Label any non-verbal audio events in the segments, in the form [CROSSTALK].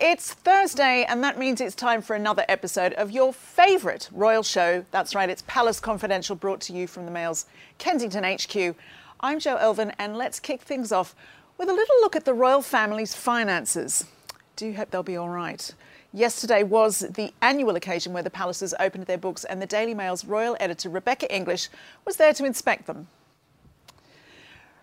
it's Thursday, and that means it's time for another episode of your favourite royal show. That's right, it's Palace Confidential, brought to you from the Mail's Kensington HQ. I'm Jo Elvin, and let's kick things off with a little look at the royal family's finances. Do hope they'll be all right. Yesterday was the annual occasion where the palaces opened their books, and the Daily Mail's royal editor, Rebecca English, was there to inspect them.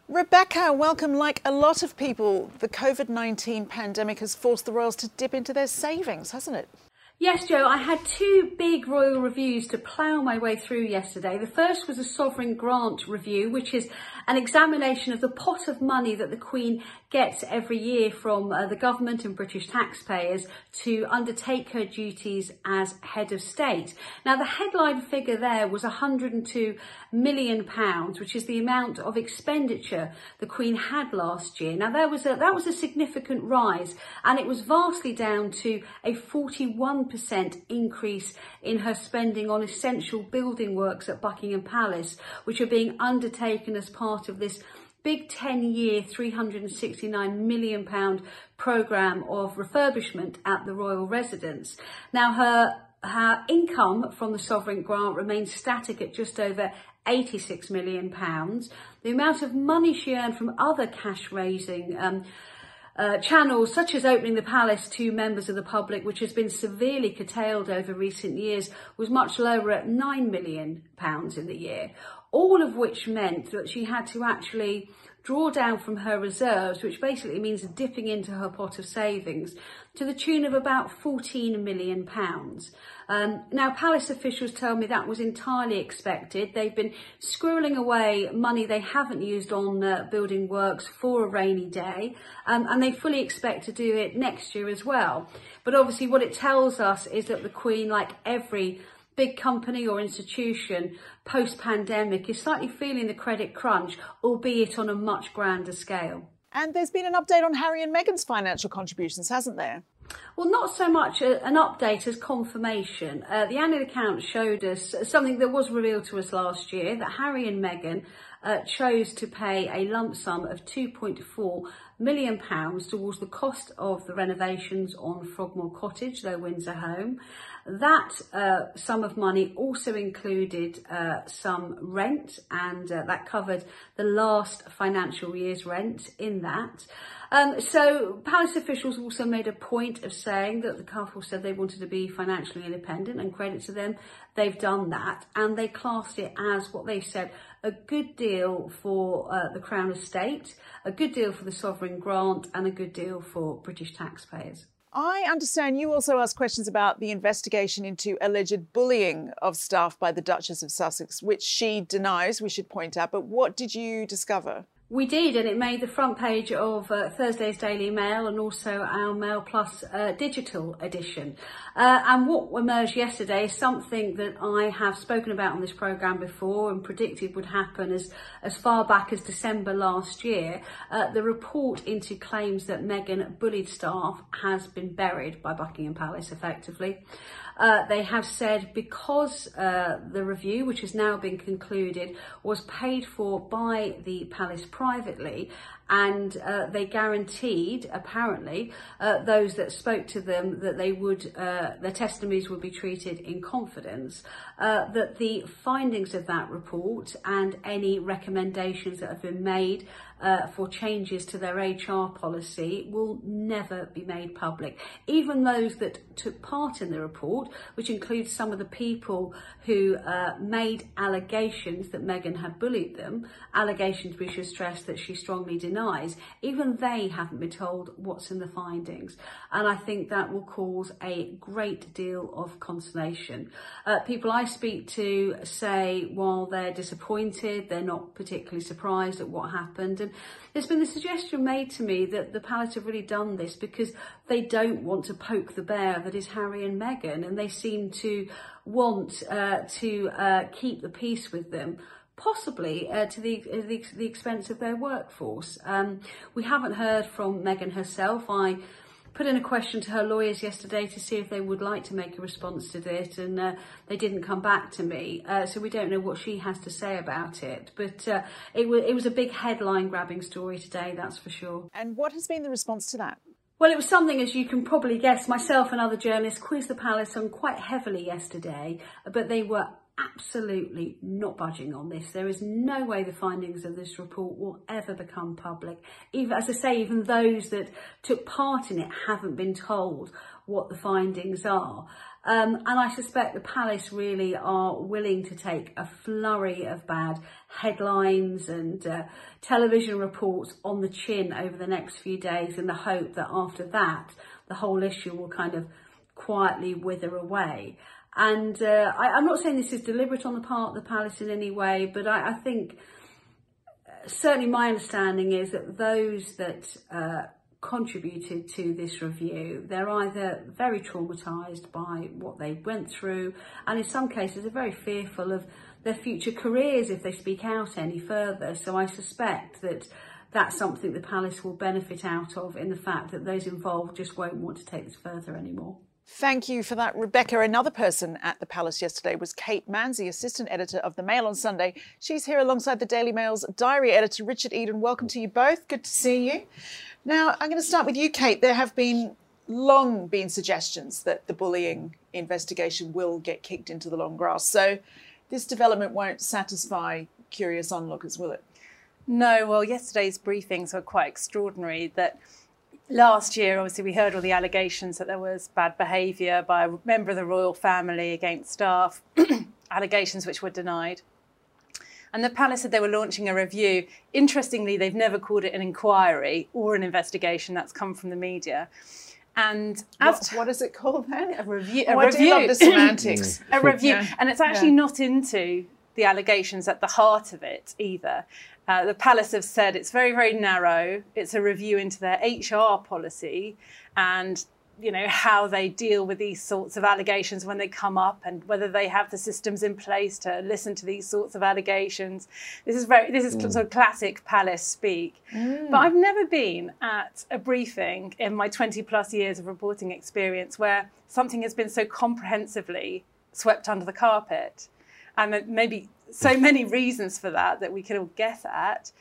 Rebecca, welcome. Like a lot of people, the COVID 19 pandemic has forced the royals to dip into their savings, hasn't it? Yes, Jo, I had two big royal reviews to plough my way through yesterday. The first was a sovereign grant review, which is an examination of the pot of money that the Queen gets every year from uh, the government and British taxpayers to undertake her duties as head of state. Now, the headline figure there was 102 million pounds, which is the amount of expenditure the Queen had last year. Now, there was a, that was a significant rise, and it was vastly down to a 41% increase in her spending on essential building works at Buckingham Palace, which are being undertaken as part of this big 10 year, £369 million programme of refurbishment at the royal residence. Now, her her income from the sovereign grant remains static at just over 86 million pounds. The amount of money she earned from other cash raising um, uh, channels such as opening the palace to members of the public, which has been severely curtailed over recent years, was much lower at £9 million in the year all of which meant that she had to actually draw down from her reserves, which basically means dipping into her pot of savings, to the tune of about £14 million. Um, now, palace officials tell me that was entirely expected. They've been squirreling away money they haven't used on uh, building works for a rainy day, um, and they fully expect to do it next year as well. But obviously, what it tells us is that the Queen, like every big company or institution post pandemic is slightly feeling the credit crunch, albeit on a much grander scale. And there's been an update on Harry and Meghan's financial contributions, hasn't there? Well, not so much an update as confirmation. Uh, the annual account showed us something that was revealed to us last year that Harry and Meghan uh, chose to pay a lump sum of 2.4 million pounds towards the cost of the renovations on Frogmore Cottage, their Windsor home. That uh, sum of money also included uh, some rent and uh, that covered the last financial year's rent in that. Um, so palace officials also made a point of saying that the couple said they wanted to be financially independent and credit to them, they've done that and they classed it as what they said a good deal for uh, the Crown Estate, a good deal for the Sovereign Grant and a good deal for British taxpayers. I understand you also asked questions about the investigation into alleged bullying of staff by the Duchess of Sussex, which she denies, we should point out. But what did you discover? We did, and it made the front page of uh, Thursday's Daily Mail and also our Mail Plus uh, digital edition. Uh, and what emerged yesterday is something that I have spoken about on this programme before and predicted would happen as, as far back as December last year. Uh, the report into claims that Meghan bullied staff has been buried by Buckingham Palace effectively. Uh, they have said because uh, the review, which has now been concluded, was paid for by the palace privately, and uh, they guaranteed, apparently, uh, those that spoke to them that they would, uh, their testimonies would be treated in confidence, that the findings of that report and any recommendations that have been made uh, for changes to their HR policy will never be made public. Even those that took part in the report, which includes some of the people who uh, made allegations that Meghan had bullied them, allegations we should stress that she strongly denies, even they haven't been told what's in the findings. And I think that will cause a great deal of consternation. Uh, people I speak to say while they're disappointed, they're not particularly surprised at what happened. And there's been the suggestion made to me that the palace have really done this because they don't want to poke the bear that is Harry and Meghan, and they seem to want uh, to uh, keep the peace with them possibly uh, to the, uh, the, the expense of their workforce. Um, we haven't heard from Meghan herself. I put in a question to her lawyers yesterday to see if they would like to make a response to this, and uh, they didn't come back to me. Uh, so we don't know what she has to say about it. But uh, it, w- it was a big headline grabbing story today, that's for sure. And what has been the response to that? Well, it was something, as you can probably guess, myself and other journalists quizzed the palace on quite heavily yesterday, but they were absolutely not budging on this. There is no way the findings of this report will ever become public. Even, as I say, even those that took part in it haven't been told what the findings are. Um, and I suspect the palace really are willing to take a flurry of bad headlines and uh, television reports on the chin over the next few days in the hope that after that, the whole issue will kind of quietly wither away. And uh, I, am not saying this is deliberate on the part of the palace in any way, but I, I think uh, certainly my understanding is that those that uh, contributed to this review, they're either very traumatised by what they went through, and in some cases are very fearful of their future careers if they speak out any further. So I suspect that that's something the palace will benefit out of in the fact that those involved just won't want to take this further anymore. Thank you for that, Rebecca. Another person at the Palace yesterday was Kate Mansey, assistant editor of the Mail on Sunday. She's here alongside the Daily Mail's diary editor, Richard Eden. Welcome to you both. Good to see you. Now, I'm going to start with you, Kate. There have been long been suggestions that the bullying investigation will get kicked into the long grass. So this development won't satisfy curious onlookers, will it? No, well, yesterday's briefings were quite extraordinary that last year, obviously, we heard all the allegations that there was bad behaviour by a member of the royal family against staff, [CLEARS THROAT] allegations which were denied. And the palace said they were launching a review. Interestingly, they've never called it an inquiry or an investigation. That's come from the media. And what, what is it called then? A review. Oh, review. I do love the semantics. [CLEARS THROAT] a review, yeah. and it's actually yeah. not into the allegations at the heart of it either. Uh, the palace have said it's very, very narrow. It's a review into their HR policy and you know how they deal with these sorts of allegations when they come up and whether they have the systems in place to listen to these sorts of allegations this is very this is mm. sort of classic palace speak mm. but i've never been at a briefing in my 20 plus years of reporting experience where something has been so comprehensively swept under the carpet and maybe so many reasons for that that we could all guess at,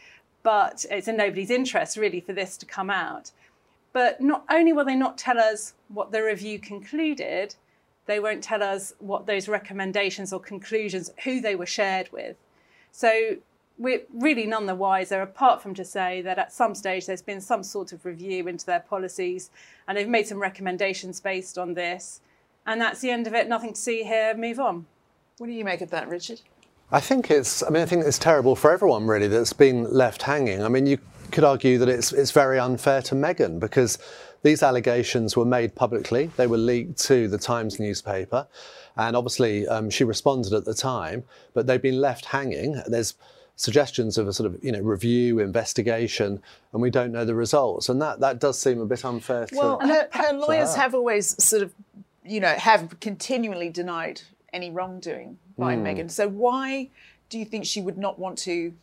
but it's in nobody's interest really for this to come out. But not only will they not tell us what the review concluded, they won't tell us what those recommendations or conclusions, who they were shared with. So we're really none the wiser, apart from to say that at some stage there's been some sort of review into their policies and they've made some recommendations based on this. And that's the end of it. Nothing to see here. Move on. What do you make of that, Richard? I think it's. I mean, I think it's terrible for everyone really that's been left hanging. I mean, you could argue that it's it's very unfair to Meghan because these allegations were made publicly. They were leaked to the Times newspaper, and obviously um, she responded at the time. But they've been left hanging. There's suggestions of a sort of you know review investigation and we don't know the results and that that does seem a bit unfair well to, her, her lawyers her. have always sort of you know have continually denied any wrongdoing by mm. Meghan. So why do you think she would not want to?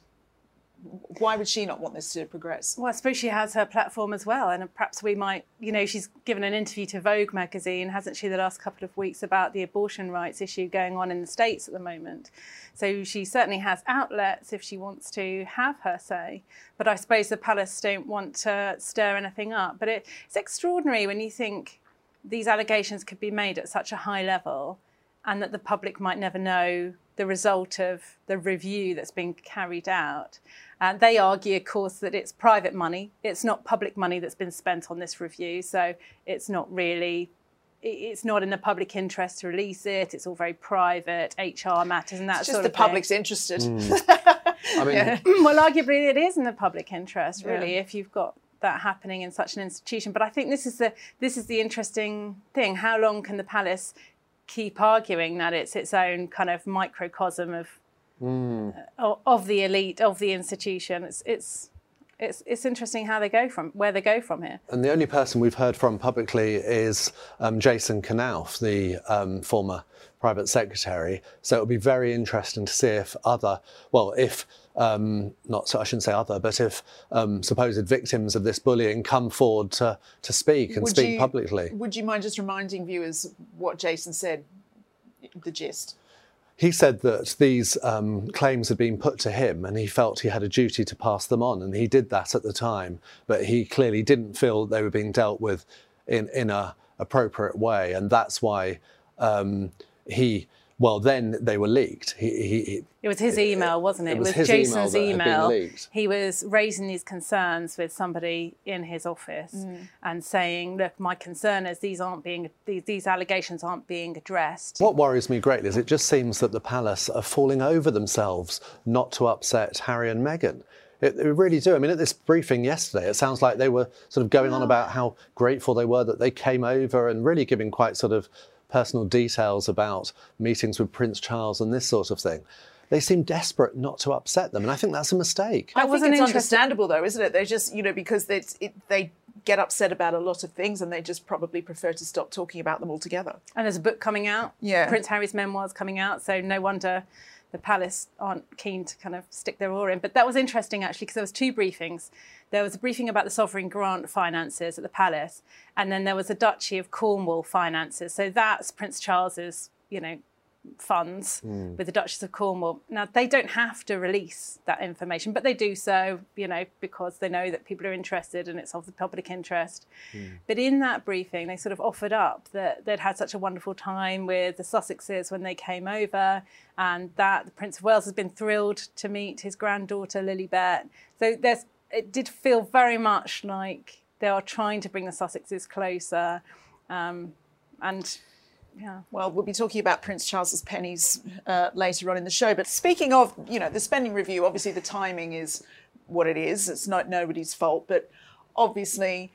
Why would she not want this to progress? Well, I suppose she has her platform as well, and perhaps we might, you know, she's given an interview to Vogue magazine, hasn't she, the last couple of weeks about the abortion rights issue going on in the States at the moment. So she certainly has outlets if she wants to have her say. But I suppose the palace don't want to stir anything up. But it, it's extraordinary when you think these allegations could be made at such a high level and that the public might never know the result of the review that's been carried out. And they argue, of course, that it's private money. It's not public money that's been spent on this review. So it's not really, it's not in the public interest to release it. It's all very private, HR matters and that it's sort of thing. Just the public's interested. Mm. [LAUGHS] I mean, yeah. [CLEARS THROAT] well, arguably it is in the public interest, really, yeah. if you've got that happening in such an institution. But I think this is the this is the interesting thing. How long can the palace keep arguing that it's its own kind of microcosm of mm. uh, of the elite of the institution. It's it's it's, it's interesting how they go from where they go from here. And the only person we've heard from publicly is um, Jason Knauf, the um, former private secretary. So it'll be very interesting to see if other, well, if um, not so I shouldn't say other, but if um, supposed victims of this bullying come forward to, to speak and would speak you, publicly. Would you mind just reminding viewers what Jason said, the gist? He said that these um, claims had been put to him and he felt he had a duty to pass them on. And he did that at the time, but he clearly didn't feel they were being dealt with in, in a appropriate way. And that's why um, he well, then they were leaked. He, he, it was his email, wasn't it? It was, it was Jason's email. email. He was raising these concerns with somebody in his office mm. and saying, "Look, my concern is these aren't being these, these allegations aren't being addressed." What worries me greatly is it just seems that the palace are falling over themselves not to upset Harry and Meghan. It, it, really do. I mean, at this briefing yesterday, it sounds like they were sort of going on about how grateful they were that they came over and really giving quite sort of personal details about meetings with Prince Charles and this sort of thing. They seem desperate not to upset them, and I think that's a mistake. I think it's understandable, though, isn't it? They're just, you know, because they it, they get upset about a lot of things, and they just probably prefer to stop talking about them altogether. And there's a book coming out. Yeah, Prince Harry's memoirs coming out, so no wonder the palace aren't keen to kind of stick their oar in. But that was interesting actually because there was two briefings. There was a briefing about the sovereign grant finances at the palace, and then there was a Duchy of Cornwall finances. So that's Prince Charles's, you know, funds mm. with the Duchess of Cornwall. Now, they don't have to release that information, but they do so, you know, because they know that people are interested and it's of the public interest. Mm. But in that briefing, they sort of offered up that they'd had such a wonderful time with the Sussexes when they came over, and that the Prince of Wales has been thrilled to meet his granddaughter Lilibet. So there's, it did feel very much like they are trying to bring the Sussexes closer. Um, and yeah. Well, we'll be talking about Prince Charles's pennies uh, later on in the show. But speaking of, you know, the spending review, obviously the timing is what it is. It's not nobody's fault, but obviously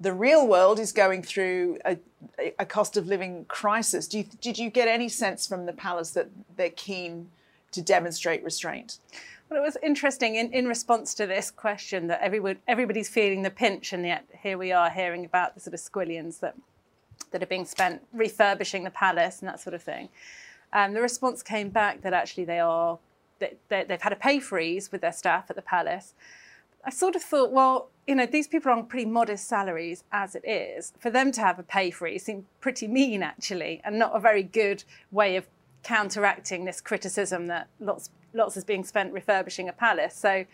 the real world is going through a, a cost of living crisis. You, did you get any sense from the palace that they're keen to demonstrate restraint? Well, it was interesting in, in response to this question that everyone, everybody's feeling the pinch, and yet here we are hearing about the sort of squillions that that are being spent refurbishing the palace and that sort of thing. And the response came back that actually they are they, they've had a pay freeze with their staff at the palace. I sort of thought, well, you know, these people are on pretty modest salaries as it is. For them to have a pay freeze seemed pretty mean, actually, and not a very good way of counteracting this criticism that lots lots is being spent refurbishing a palace. So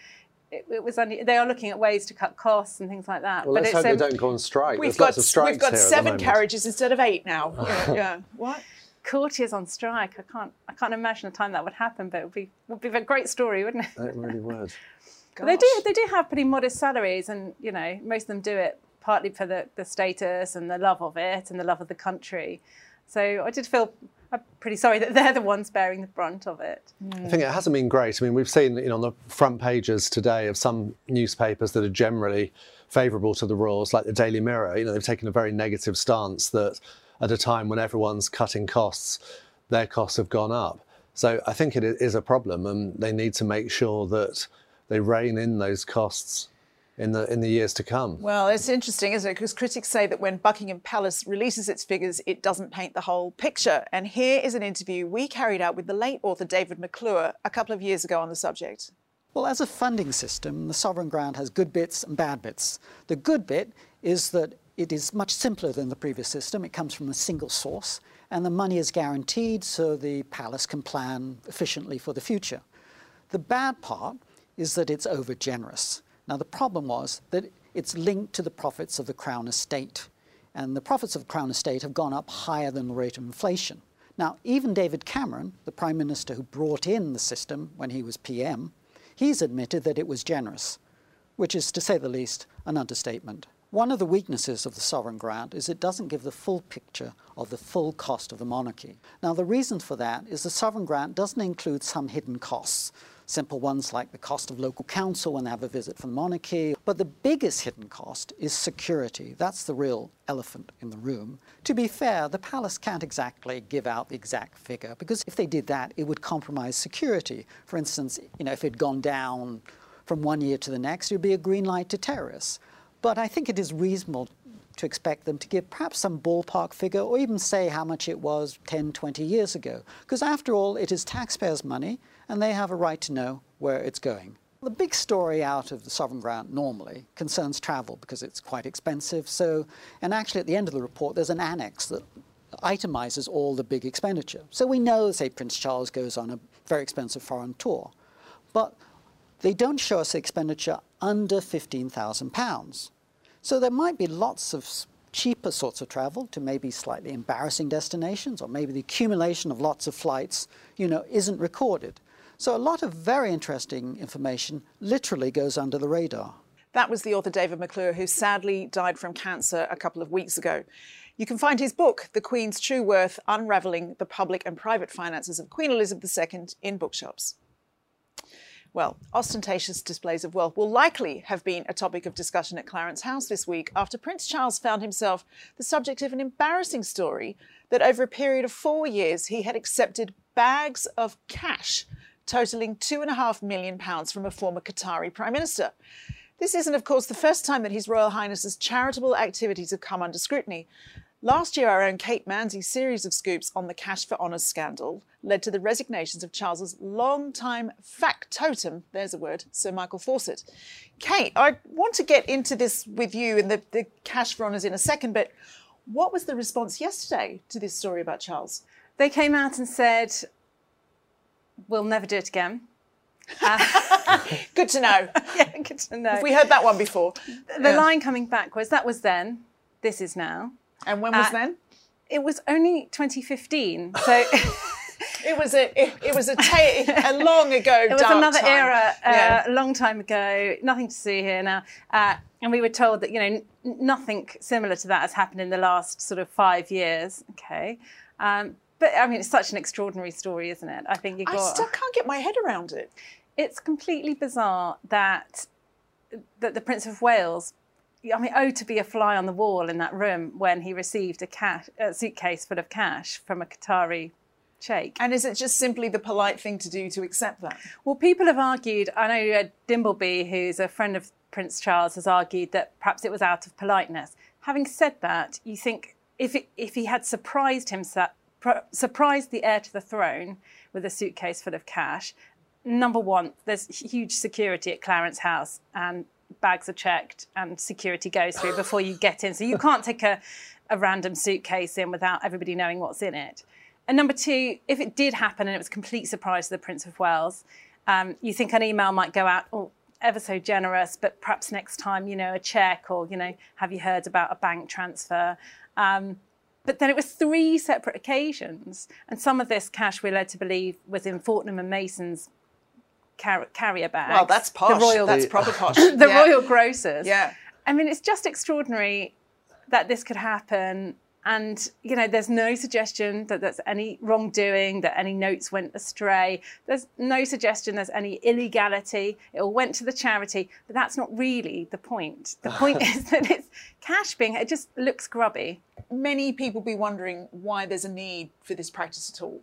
it, it, was only, they are looking at ways to cut costs and things like that. Well, but let's hope um, they don't go on strike. We've There's got, we've got seven carriages instead of eight now. [LAUGHS] yeah, yeah. What? Courtiers on strike. I can't. I can't imagine a time that would happen, but it would be would be a great story, wouldn't it? It really would. they do. They do have pretty modest salaries, and you know, most of them do it partly for the, the status and the love of it and the love of the country. So I did feel I'm pretty sorry that [LAUGHS] they're the ones bearing the brunt of it. Mm. I think it hasn't been great. I mean, we've seen you know, on the front pages today of some newspapers that are generally favourable to the royals, like the Daily Mirror. You know, they've taken a very negative stance that at a time when everyone's cutting costs, their costs have gone up. So I think it is a problem, and they need to make sure that they rein in those costs in the in the years to come. Well, it's interesting, isn't it? Because critics say that when Buckingham Palace releases its figures, it doesn't paint the whole picture. And here is an interview we carried out with the late author David McClure a couple of years ago on the subject. Well, as a funding system, the sovereign grant has good bits and bad bits. The good bit is that it is much simpler than the previous system. It comes from a single source, and the money is guaranteed so the palace can plan efficiently for the future. The bad part is that it's over generous. Now, the problem was that it's linked to the profits of the Crown estate, and the profits of the Crown estate have gone up higher than the rate of inflation. Now, even David Cameron, the Prime Minister who brought in the system when he was PM, he's admitted that it was generous, which is, to say the least, an understatement. One of the weaknesses of the sovereign grant is it doesn't give the full picture of the full cost of the monarchy. Now, the reason for that is the sovereign grant doesn't include some hidden costs, simple ones like the cost of local council when they have a visit from the monarchy. But the biggest hidden cost is security. That's the real elephant in the room. To be fair, the palace can't exactly give out the exact figure because if they did that, it would compromise security. For instance, you know, if it had gone down from one year to the next, it would be a green light to terrorists. But I think it is reasonable to expect them to give perhaps some ballpark figure or even say how much it was 10, 20 years ago. Because after all, it is taxpayers' money and they have a right to know where it's going. The big story out of the sovereign grant normally concerns travel because it's quite expensive. So, and actually at the end of the report, there's an annex that itemizes all the big expenditure. So we know, say, Prince Charles goes on a very expensive foreign tour, but they don't show us the expenditure under £15,000. So there might be lots of cheaper sorts of travel to maybe slightly embarrassing destinations, or maybe the accumulation of lots of flights, you know, isn't recorded. So a lot of very interesting information literally goes under the radar. That was the author David McClure, who sadly died from cancer a couple of weeks ago. You can find his book, The Queen's True Worth Unravelling the Public and Private Finances of Queen Elizabeth II, in bookshops. Well, ostentatious displays of wealth will likely have been a topic of discussion at Clarence House this week after Prince Charles found himself the subject of an embarrassing story that over a period of four years he had accepted bags of cash totaling £2.5 million from a former Qatari Prime Minister. This isn't, of course, the first time that His Royal Highness's charitable activities have come under scrutiny. Last year, our own Kate Mansey's series of scoops on the Cash for Honours scandal led to the resignations of Charles's long-time factotum, there's a word, Sir Michael Fawcett. Kate, I want to get into this with you and the, the Cash for Honours in a second, but what was the response yesterday to this story about Charles? They came out and said, we'll never do it again. Uh, [LAUGHS] good to know. [LAUGHS] yeah, good to know. Have we heard that one before? The yeah. line coming back was that was then, this is now. And when was uh, then? It was only 2015. So. [LAUGHS] it was a it, it was a, a long ago. It was another time. era, uh, yeah. a long time ago. Nothing to see here now. Uh, and we were told that you know n- nothing similar to that has happened in the last sort of five years. Okay, um, but I mean it's such an extraordinary story, isn't it? I think you got. I still can't get my head around it. It's completely bizarre that that the Prince of Wales I mean, oh, to be a fly on the wall in that room when he received a, cash, a suitcase full of cash from a Qatari sheikh. And is it just simply the polite thing to do to accept that? Well, people have argued, I know uh, Dimbleby, who's a friend of Prince Charles, has argued that perhaps it was out of politeness. Having said that, you think if, it, if he had surprised himself, surprised the heir to the throne with a suitcase full of cash, number one, there's huge security at Clarence House, and bags are checked and security goes through before you get in. So you can't take a, a random suitcase in without everybody knowing what's in it. And number two, if it did happen and it was a complete surprise to the Prince of Wales, um, you think an email might go out, oh, ever so generous, but perhaps next time, you know, a check or, you know, have you heard about a bank transfer? Um, but then it was three separate occasions. And some of this cash we're led to believe was in Fortnum and Mason's car- carrier bags. Well, that's posh. The royal, that's [LAUGHS] proper posh. the yeah. royal grocers. Yeah. I mean, it's just extraordinary that this could happen. And, you know, there's no suggestion that there's any wrongdoing, that any notes went astray. There's no suggestion there's any illegality. It all went to the charity. But that's not really the point. The [LAUGHS] point is that it's cash being, it just looks grubby. Many people be wondering why there's a need for this practice at all.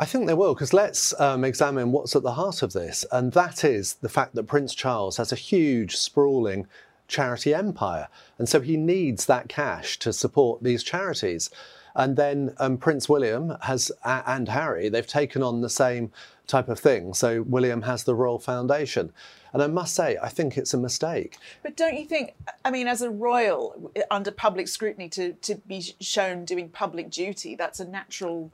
I think they will, because let's um, examine what's at the heart of this, and that is the fact that Prince Charles has a huge, sprawling charity empire, and so he needs that cash to support these charities. And then um, Prince William has and Harry, they've taken on the same type of thing. So William has the Royal Foundation. And I must say, I think it's a mistake. But don't you think, I mean, as a royal, under public scrutiny, to, to be shown doing public duty, that's a natural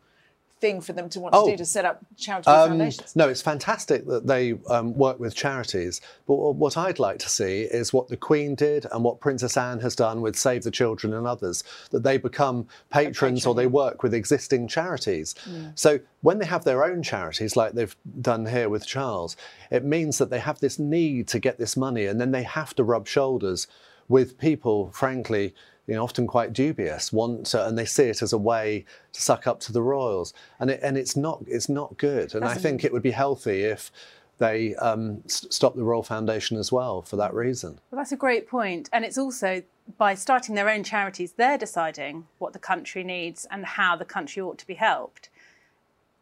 thing for them to want oh, to do to set up charitable um, foundations? No, it's fantastic that they um, work with charities. But what I'd like to see is what the Queen did and what Princess Anne has done with Save the Children and others, that they become patrons or they work with existing charities. Yeah. So when they have their own charities, like they've done here with Charles, it means that they have this need to get this money and then they have to rub shoulders with people, frankly, you know, often quite dubious, want to, and they see it as a way to suck up to the royals, and it, and it's not it's not good. And That's I think it would be healthy if they um, stop the Royal Foundation as well for that reason. Well, that's a great point. point, and it's also by starting their own charities, they're deciding what the country needs and how the country ought to be helped.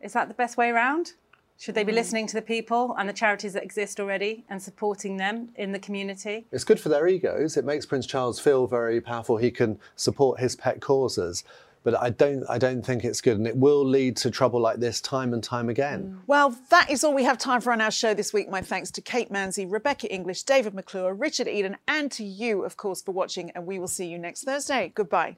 Is that the best way around? Should they be mm. listening to the people and the charities that exist already and supporting them in the community? It's good for their egos. It makes Prince Charles feel very powerful. He can support his pet causes. But I don't, I don't think it's good, and it will lead to trouble like this time and time again. Mm. Well, that is all we have time for on our show this week. My thanks to Kate Mansey, Rebecca English, David McClure, Richard Eden, and to you, of course, for watching. And we will see you next Thursday. Goodbye.